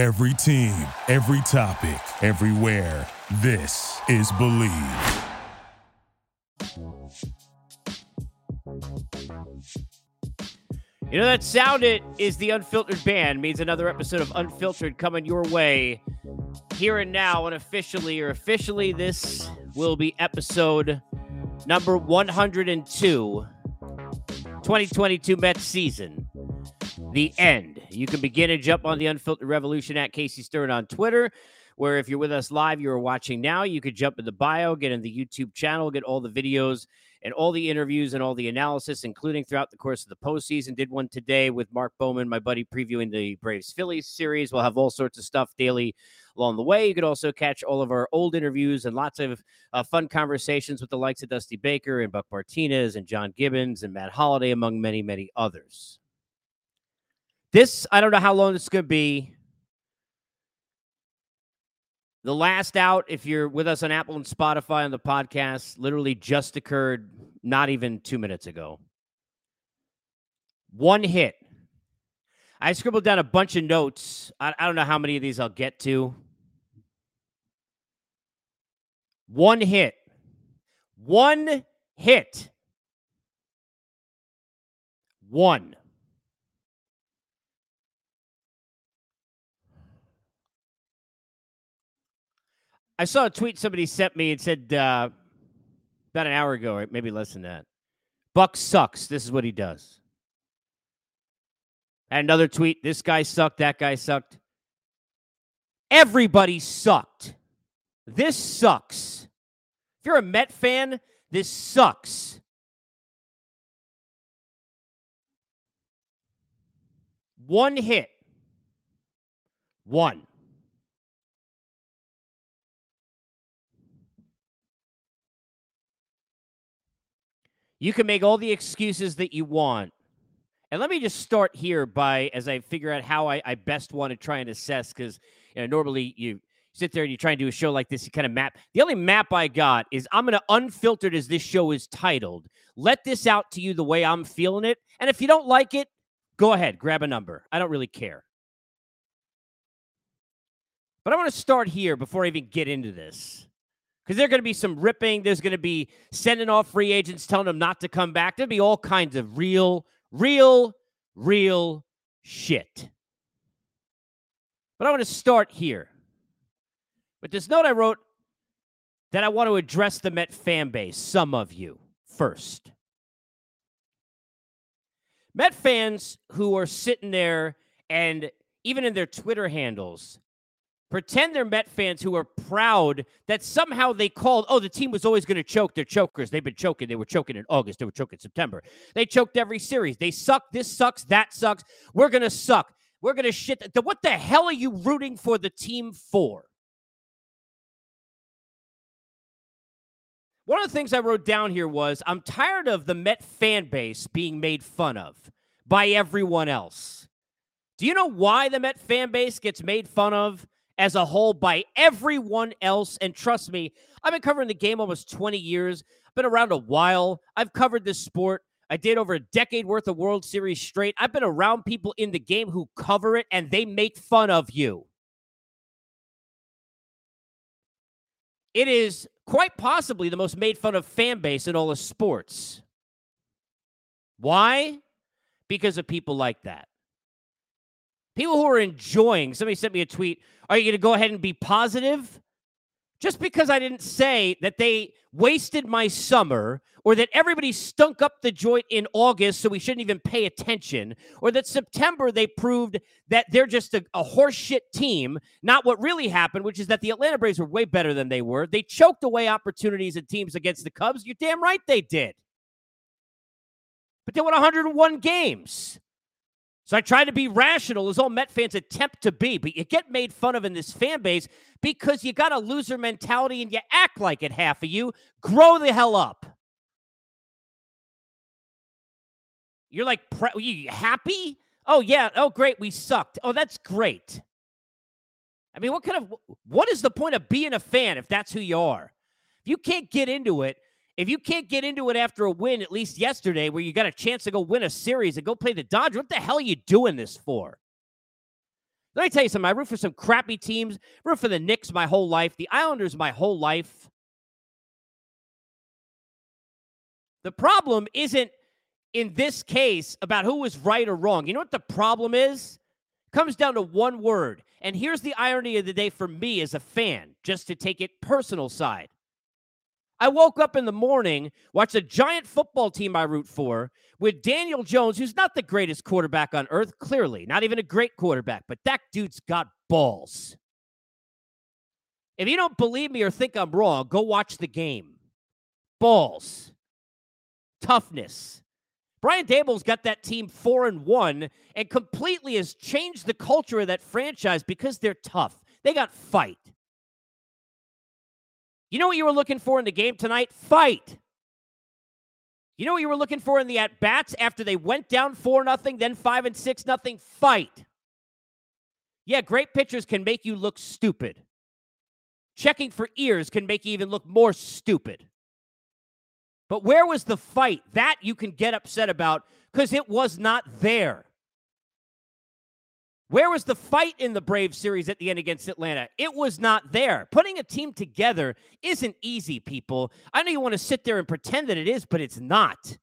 Every team, every topic, everywhere. This is Bleav. You know that sound it is the unfiltered band means another episode of Unfiltered coming your way here and now unofficially or officially this will be episode number 102 2022 Mets season the end you can begin and jump on the unfiltered revolution at Casey Stern on Twitter where if you're with us live you're watching now you could jump in the bio get in the YouTube channel get all the videos and all the interviews and all the analysis, including throughout the course of the postseason. Did one today with Mark Bowman, my buddy, previewing the Braves Phillies series. We'll have all sorts of stuff daily along the way. You could also catch all of our old interviews and lots of uh, fun conversations with the likes of Dusty Baker and Buck Martinez and John Gibbons and Matt Holliday, among many, many others. This, I don't know how long this is going to be. The last out, if you're with us on Apple and Spotify on the podcast, literally just occurred not even two minutes ago. One hit. I scribbled down a bunch of notes. I, I don't know how many of these I'll get to. One hit. One hit. One. I saw a tweet somebody sent me and said uh, about an hour ago, or maybe less than that. Buck sucks. This is what he does. And another tweet. This guy sucked. That guy sucked. Everybody sucked. This sucks. If you're a Met fan, this sucks. One hit. One. You can make all the excuses that you want. And let me just start here by as I figure out how I, I best want to try and assess because you know, normally you sit there and you try and do a show like this, you kind of map. The only map I got is I'm going to unfiltered as this show is titled. Let this out to you the way I'm feeling it. And if you don't like it, go ahead, grab a number. I don't really care. But I want to start here before I even get into this because there's going to be some ripping. There's going to be sending off free agents, telling them not to come back. There'll be all kinds of real, real, real shit. But I want to start here with this note I wrote that I want to address the Met fan base, some of you first. Met fans who are sitting there and even in their Twitter handles Pretend they're Met fans who are proud that somehow they called, oh, the team was always going to choke. They're chokers. They've been choking. They were choking in August. They were choking in September. They choked every series. They suck. This sucks. That sucks. We're going to suck. We're going to shit. What the hell are you rooting for the team for? One of the things I wrote down here was I'm tired of the Met fan base being made fun of by everyone else. Do you know why the Met fan base gets made fun of? As a whole by everyone else. And trust me, I've been covering the game almost 20 years, I've been around a while. I've covered this sport. I did over a decade worth of World Series straight. I've been around people in the game who cover it and they make fun of you. It is quite possibly the most made fun of fan base in all of sports. Why? Because of people like that. People who are enjoying, somebody sent me a tweet. Are you going to go ahead and be positive? Just because I didn't say that they wasted my summer or that everybody stunk up the joint in August, so we shouldn't even pay attention, or that September they proved that they're just a, a horseshit team, not what really happened, which is that the Atlanta Braves were way better than they were. They choked away opportunities and teams against the Cubs. You're damn right they did. But they won 101 games. So I try to be rational, as all Met fans attempt to be, but you get made fun of in this fan base because you got a loser mentality and you act like it, half of you. Grow the hell up. You're like, you happy? Oh, yeah. Oh, great. We sucked. Oh, that's great. I mean, what kind of, what is the point of being a fan if that's who you are? If you can't get into it, if you can't get into it after a win, at least yesterday, where you got a chance to go win a series and go play the Dodgers, what the hell are you doing this for? Let me tell you something. I root for some crappy teams. root for the Knicks my whole life, the Islanders my whole life. The problem isn't in this case about who was right or wrong. You know what the problem is? It comes down to one word. And here's the irony of the day for me as a fan, just to take it personal side. I woke up in the morning, watched a giant football team I root for with Daniel Jones, who's not the greatest quarterback on earth, clearly, not even a great quarterback, but that dude's got balls. If you don't believe me or think I'm wrong, go watch the game. Balls, toughness. Brian Daboll's got that team four and one and completely has changed the culture of that franchise because they're tough. They got fight. You know what you were looking for in the game tonight? Fight. You know what you were looking for in the at bats after they went down 4 nothing, then 5 and 6 nothing? Fight. Yeah, great pitchers can make you look stupid. Checking for ears can make you even look more stupid. But where was the fight? That you can get upset about because it was not there. Where was the fight in the Brave series at the end against Atlanta? It was not there. Putting a team together isn't easy, people. I know you want to sit there and pretend that it is, but it's not. That's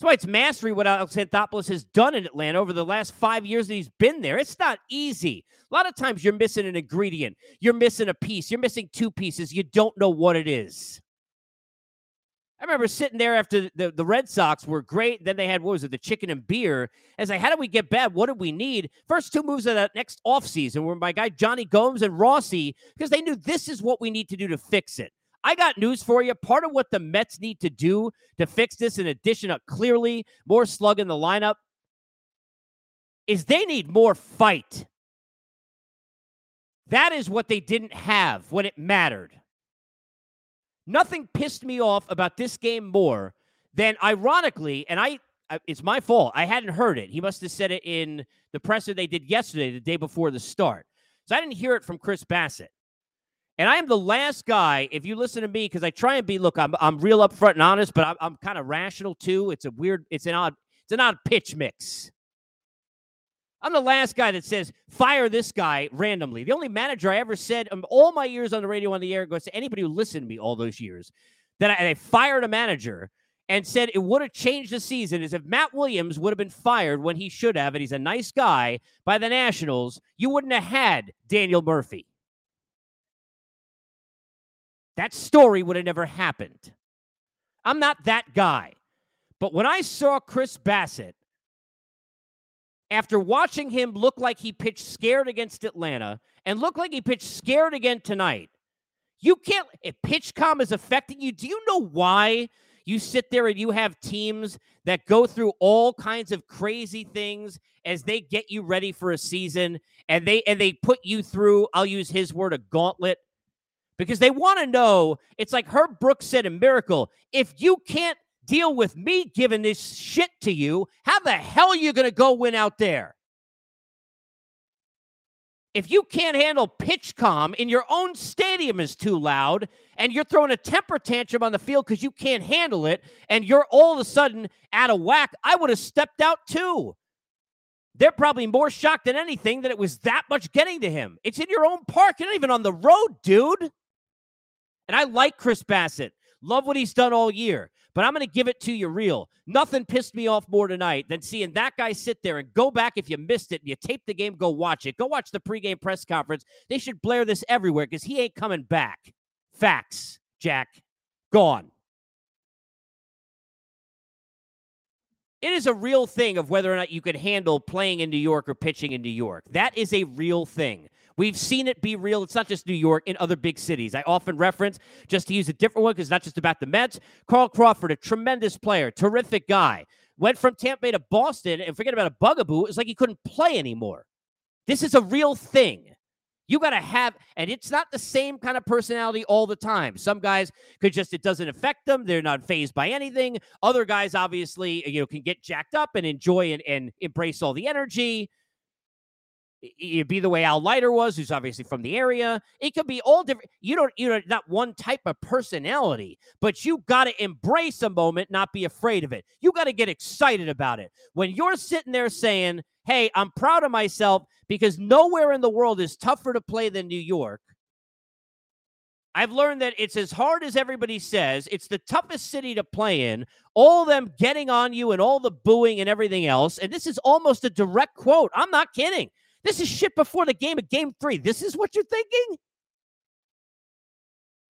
why it's mastery what Alex Anthopoulos has done in Atlanta over the last five years that he's been there. It's not easy. A lot of times you're missing an ingredient, you're missing a piece, you're missing two pieces. You don't know what it is. I remember sitting there after the, the Red Sox were great. Then they had, what was it, the chicken and beer. As like, how did we get bad? What do we need? First two moves of that next offseason were my guy Jonny Gomes and Rossi because they knew this is what we need to do to fix it. I got news for you. Part of what the Mets need to do to fix this, in addition to clearly more slug in the lineup, is they need more fight. That is what they didn't have when it mattered. Nothing pissed me off about this game more than, ironically, and I, it's my fault. I hadn't heard it. He must have said it in the presser they did yesterday, the day before the start. So I didn't hear it from Chris Bassitt. And I am the last guy, if you listen to me, because I try and be, look, I'm, I'm real upfront and honest, but I'm, I'm kind of rational too. It's a weird, it's an odd, it's an odd pitch mix. I'm the last guy that says fire this guy randomly. The only manager I ever said um, all my years on the radio on the air goes to anybody who listened to me all those years that I, I fired a manager and said it would have changed the season is if Matt Williams would have been fired when he should have, and he's a nice guy by the Nationals, you wouldn't have had Daniel Murphy. That story would have never happened. I'm not that guy. But when I saw Chris Bassitt after watching him look like he pitched scared against Atlanta and look like he pitched scared again tonight, you can't. If PitchCom is affecting you, do you know why you sit there and you have teams that go through all kinds of crazy things as they get you ready for a season and they and they put you through i'll use his word a gauntlet because they want to know it's like herb brooks said in miracle if you can't deal with me giving this shit to you, how the hell are you going to go win out there? If you can't handle PitchCom in your own stadium is too loud and you're throwing a temper tantrum on the field because you can't handle it and you're all of a sudden out of whack, I would have stepped out too. They're probably more shocked than anything that it was that much getting to him. It's in your own park. You're not even on the road, dude. And I like Chris Bassitt. Love what he's done all year. But I'm going to give it to you real. Nothing pissed me off more tonight than seeing that guy sit there and go back if you missed it and you taped the game, go watch it. Go watch the pregame press conference. They should blare this everywhere because he ain't coming back. Facts, Jack. Gone. It is a real thing of whether or not you could handle playing in New York or pitching in New York. That is a real thing. We've seen it be real. It's not just New York, in other big cities. I often reference, just to use a different one, because it's not just about the Mets. Carl Crawford, a tremendous player, terrific guy. Went from Tampa Bay to Boston, and forget about a bugaboo. It's like he couldn't play anymore. This is a real thing. You got to have, and it's not the same kind of personality all the time. Some guys could just, it doesn't affect them. They're not fazed by anything. Other guys, obviously, you know, can get jacked up and enjoy and, and embrace all the energy. It'd be the way Al Leiter was, who's obviously from the area. It could be all different. You don't, you know, not one type of personality, but you got to embrace a moment, not be afraid of it. You got to get excited about it. When you're sitting there saying, hey, I'm proud of myself because nowhere in the world is tougher to play than New York. I've learned that it's as hard as everybody says. It's the toughest city to play in. All them getting on you and all the booing and everything else. And this is almost a direct quote. I'm not kidding. This is shit before the game of game three. This is what you're thinking?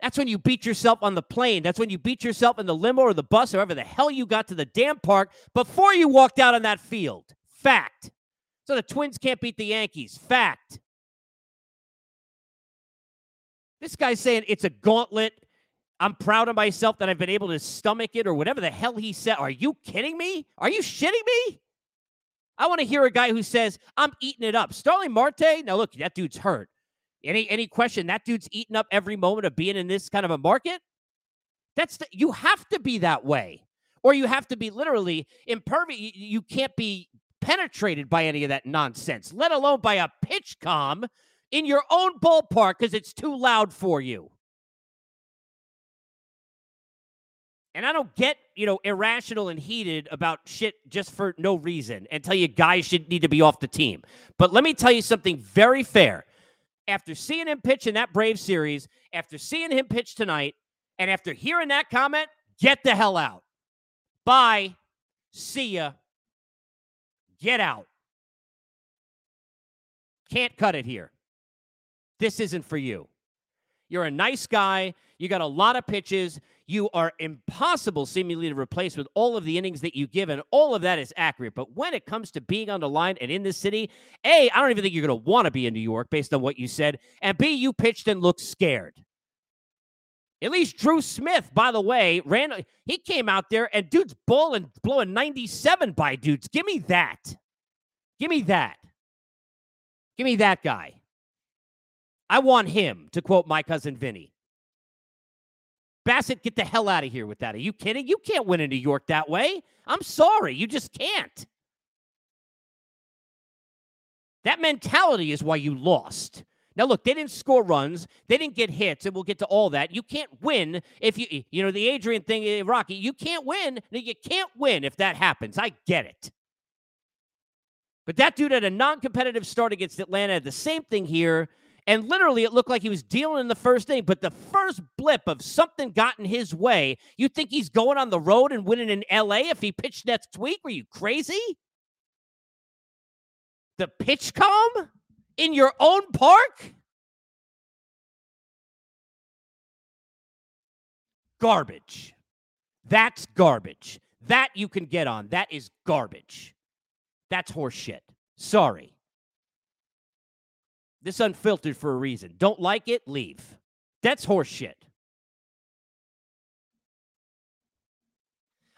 That's when you beat yourself on the plane. That's when you beat yourself in the limo or the bus, or wherever the hell you got to the damn park before you walked out on that field. Fact. So the Twins can't beat the Yankees. Fact. This guy's saying it's a gauntlet. I'm proud of myself that I've been able to stomach it or whatever the hell he said. Are you kidding me? Are you shitting me? I want to hear a guy who says, I'm eating it up. Starling Marte, now look, that dude's hurt. Any any question that dude's eating up every moment of being in this kind of a market? That's the, you have to be that way. Or you have to be literally impervious. You, you can't be penetrated by any of that nonsense, let alone by a PitchCom in your own ballpark because it's too loud for you. And I don't get, you know, irrational and heated about shit just for no reason and tell you guys should need to be off the team. But let me tell you something very fair. After seeing him pitch in that Brave series, after seeing him pitch tonight, and after hearing that comment, get the hell out. Bye. See ya. Get out. Can't cut it here. This isn't for you. You're a nice guy. You got a lot of pitches. You are impossible, seemingly, to replace with all of the innings that you give, and all of that is accurate. But when it comes to being on the line and in this city, A, I don't even think you're going to want to be in New York based on what you said. And B, you pitched and looked scared. At least Drew Smith, by the way, ran. He came out there and dude's bowling, blowing 97 by dudes. Give me that. Give me that. Give me that guy. I want him, to quote my cousin Vinny. Bassitt, get the hell out of here with that. Are you kidding? You can't win in New York that way. I'm sorry. You just can't. That mentality is why you lost. Now, look, they didn't score runs. They didn't get hits, and we'll get to all that. You can't win if you, you know, the Adrian thing, eh, Rocky, you can't win. You can't win if that happens. I get it. But that dude had a non competitive start against Atlanta. The same thing here. And literally, it looked like he was dealing in the first inning. But the first blip of something got in his way, you think he's going on the road and winning in LA if he pitched next week? Were you crazy? The PitchCom in your own park? Garbage. That's garbage. That you can get on. That is garbage. That's horseshit. Sorry. This unfiltered for a reason. Don't like it? Leave. That's horseshit.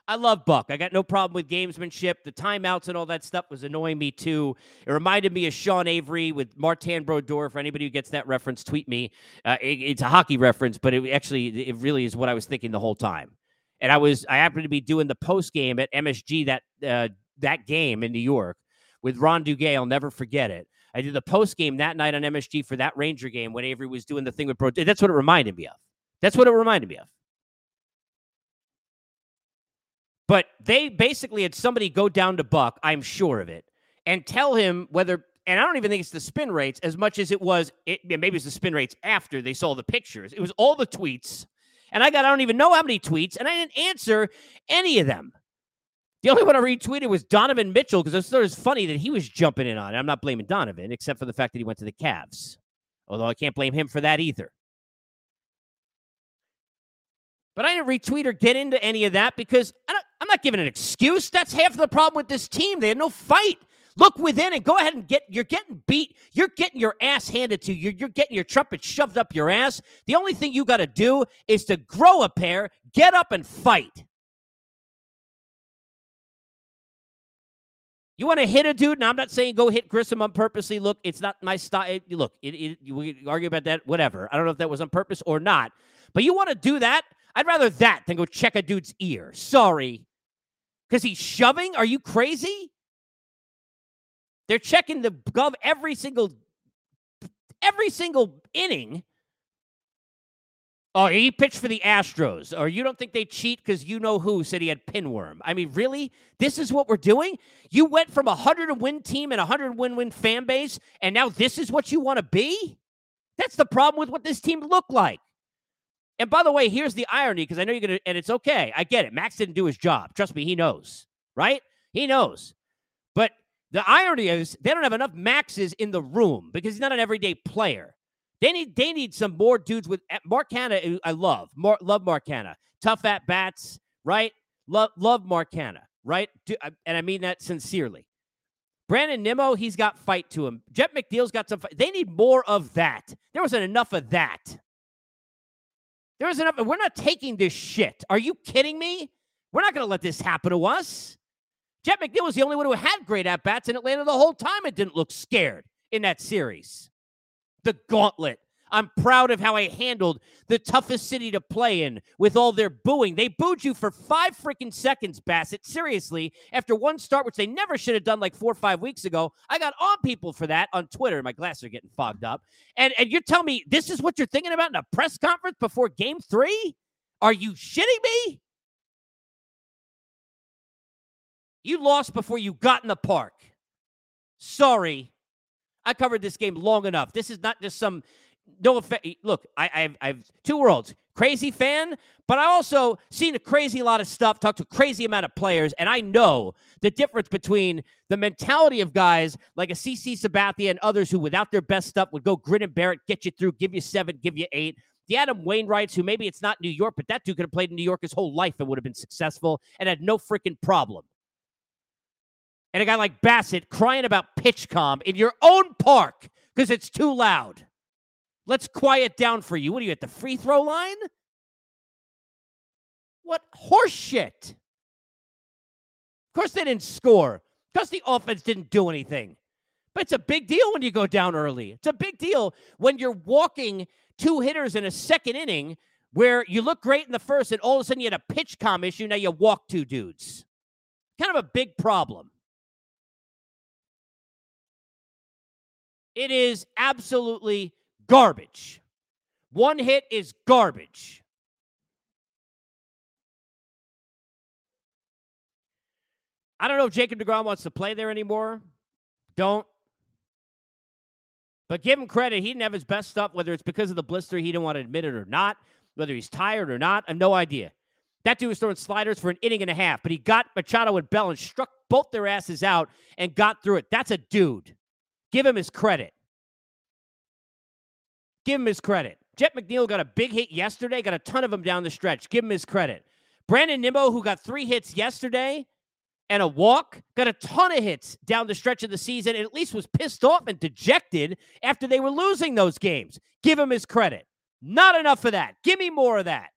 I love Buck. I got no problem with gamesmanship. The timeouts and all that stuff was annoying me too. It reminded me of Sean Avery with Martin Brodeur. For anybody who gets that reference, tweet me. Uh, it, it's a hockey reference, but it actually it really is what I was thinking the whole time. And I was I happened to be doing the post game at MSG that uh, that game in New York with Ron Duguay. I'll never forget it. I did the post game that night on MSG for that Ranger game when Avery was doing the thing with Bro. That's what it reminded me of. That's what it reminded me of. But they basically had somebody go down to Buck, I'm sure of it, and tell him whether, and I don't even think it's the spin rates as much as it was, it, maybe it's the spin rates after they saw the pictures. It was all the tweets. And I got, I don't even know how many tweets, and I didn't answer any of them. The only one I retweeted was Donovan Mitchell because I thought it was funny that he was jumping in on it. I'm not blaming Donovan, except for the fact that he went to the Cavs. Although I can't blame him for that either. But I didn't retweet or get into any of that because I am not giving an excuse. That's half of the problem with this team. They had no fight. Look within and go ahead and get. You're getting beat. You're getting your ass handed to you. You're, you're getting your trumpet shoved up your ass. The only thing you got to do is to grow a pair, get up and fight. You want to hit a dude? Now, I'm not saying go hit Grisham on purposely. Look, it's not my style. Look, it, it, we argue about that, whatever. I don't know if that was on purpose or not. But you want to do that? I'd rather that than go check a dude's ear. Sorry. Because he's shoving? Are you crazy? They're checking the glove every single every single inning Oh, he pitched for the Astros, or you don't think they cheat because you know who said he had pinworm. I mean, really? This is what we're doing? You went from a 100 win team and a 100 win win fan base, and now this is what you want to be? That's the problem with what this team looked like. And by the way, here's the irony because I know you're going to, and it's okay. I get it. Max didn't do his job. Trust me, he knows, right? He knows. But the irony is they don't have enough Maxes in the room because he's not an everyday player. They need they need some more dudes with eh, Mark Canha. I love more love Mark Canha. Tough at bats, right? Love love Mark Canha, right? And I mean that sincerely. Brandon Nimmo, he's got fight to him. Jeff McNeil's got some fight. They need more of that. There wasn't enough of that. There was enough. We're not taking this shit. Are you kidding me? We're not going to let this happen to us. Jeff McNeil was the only one who had great at bats in Atlanta the whole time and didn't look scared in that series the gauntlet. I'm proud of how I handled the toughest city to play in with all their booing. They booed you for five freaking seconds, Bassitt. Seriously, after one start, which they never should have done like four or five weeks ago. I got on people for that on Twitter. My glasses are getting fogged up. And and you're telling me this is what you're thinking about in a press conference before game three? Are you shitting me? You lost before you got in the park. Sorry, I covered this game long enough. This is not just some no effect. Look, I, I've, I've two worlds. Crazy fan, but I also seen a crazy lot of stuff, talked to a crazy amount of players, and I know the difference between the mentality of guys like a CC Sabathia and others who, without their best stuff, would go grin and bear it, get you through, give you seven, give you eight. The Adam Wainwrights, who maybe it's not New York, but that dude could have played in New York his whole life and would have been successful and had no freaking problem and a guy like Bassitt crying about PitchCom in your own park because it's too loud. Let's quiet down for you. What are you at the free throw line? What horseshit. Of course, they didn't score because the offense didn't do anything. But it's a big deal when you go down early. It's a big deal when you're walking two hitters in a second inning where you look great in the first and all of a sudden you had a PitchCom issue. Now you walk two dudes. Kind of a big problem. It is absolutely garbage. One hit is garbage. I don't know if Jacob DeGrom wants to play there anymore. Don't. But give him credit. He didn't have his best stuff, whether it's because of the blister, he didn't want to admit it or not, whether he's tired or not. I have no idea. That dude was throwing sliders for an inning and a half, but he got Machado and Bell and struck both their asses out and got through it. That's a dude. Give him his credit. Give him his credit. Jeff McNeil got a big hit yesterday, got a ton of them down the stretch. Give him his credit. Brandon Nimmo, who got three hits yesterday and a walk, got a ton of hits down the stretch of the season, and at least was pissed off and dejected after they were losing those games. Give him his credit. Not enough of that. Give me more of that.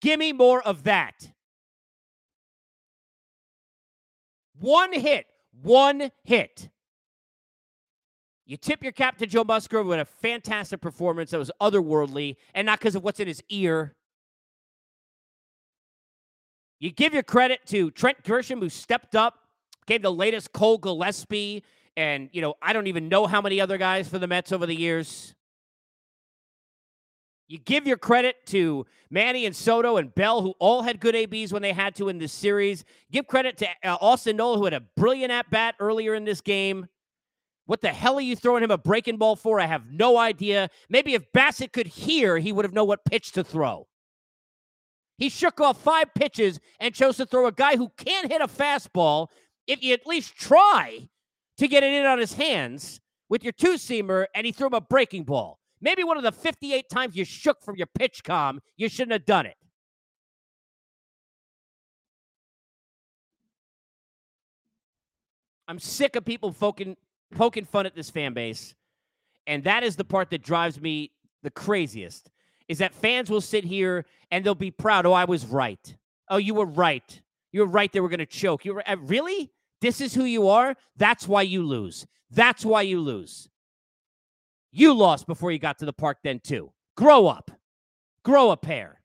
Give me more of that. One hit. One hit. You tip your cap to Joe Musgrove with a fantastic performance that was otherworldly and not because of what's in his ear. You give your credit to Trent Grisham, who stepped up, gave the latest Cole Gillespie, and, you know, I don't even know how many other guys for the Mets over the years. You give your credit to Manny and Soto and Bell, who all had good ABs when they had to in this series. Give credit to uh, Austin Nola, who had a brilliant at bat earlier in this game. What the hell are you throwing him a breaking ball for? I have no idea. Maybe if Bassitt could hear, he would have known what pitch to throw. He shook off five pitches and chose to throw a guy who can't hit a fastball. If you at least try to get it in on his hands with your two seamer, and he threw him a breaking ball. Maybe one of the 58 times you shook from your PitchCom, you shouldn't have done it. I'm sick of people poking, poking fun at this fan base. And that is the part that drives me the craziest is that fans will sit here and they'll be proud. Oh, I was right. Oh, you were right. You were right. They were going to choke. You were uh, really? This is who you are. That's why you lose. That's why you lose. You lost before you got to the park, then too. Grow up. Grow a pair.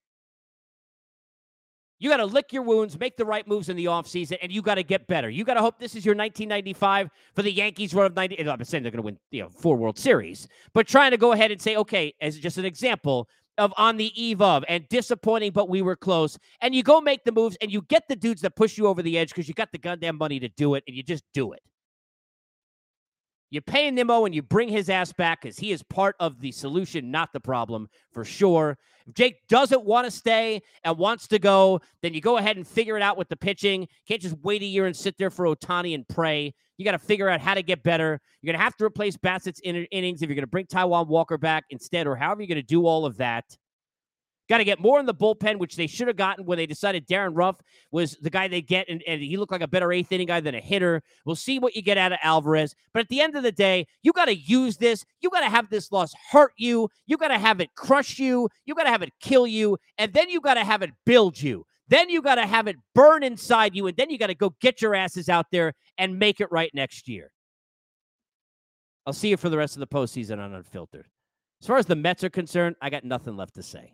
You got to lick your wounds, make the right moves in the offseason, and you got to get better. You got to hope this is your 1995 for the Yankees run of 90. I'm saying they're going to win you know, four World Series, but trying to go ahead and say, okay, as just an example, of on the eve of and disappointing, but we were close. And you go make the moves and you get the dudes that push you over the edge because you got the goddamn money to do it and you just do it. You pay Nimmo and you bring his ass back because he is part of the solution, not the problem, for sure. If Jake doesn't want to stay and wants to go, then you go ahead and figure it out with the pitching. You can't just wait a year and sit there for Ohtani and pray. You got to figure out how to get better. You're going to have to replace Bassitt's in- innings if you're going to bring Taijuan Walker back instead, or however you're going to do all of that. Got to get more in the bullpen, which they should have gotten when they decided Darin Ruf was the guy they get, and, and he looked like a better eighth inning guy than a hitter. We'll see what you get out of Alvarez. But at the end of the day, you got to use this. You got to have this loss hurt you. You got to have it crush you. You got to have it kill you. And then you got to have it build you. Then you got to have it burn inside you. And then you got to go get your asses out there and make it right next year. I'll see you for the rest of the postseason on Unfiltered. As far as the Mets are concerned, I got nothing left to say.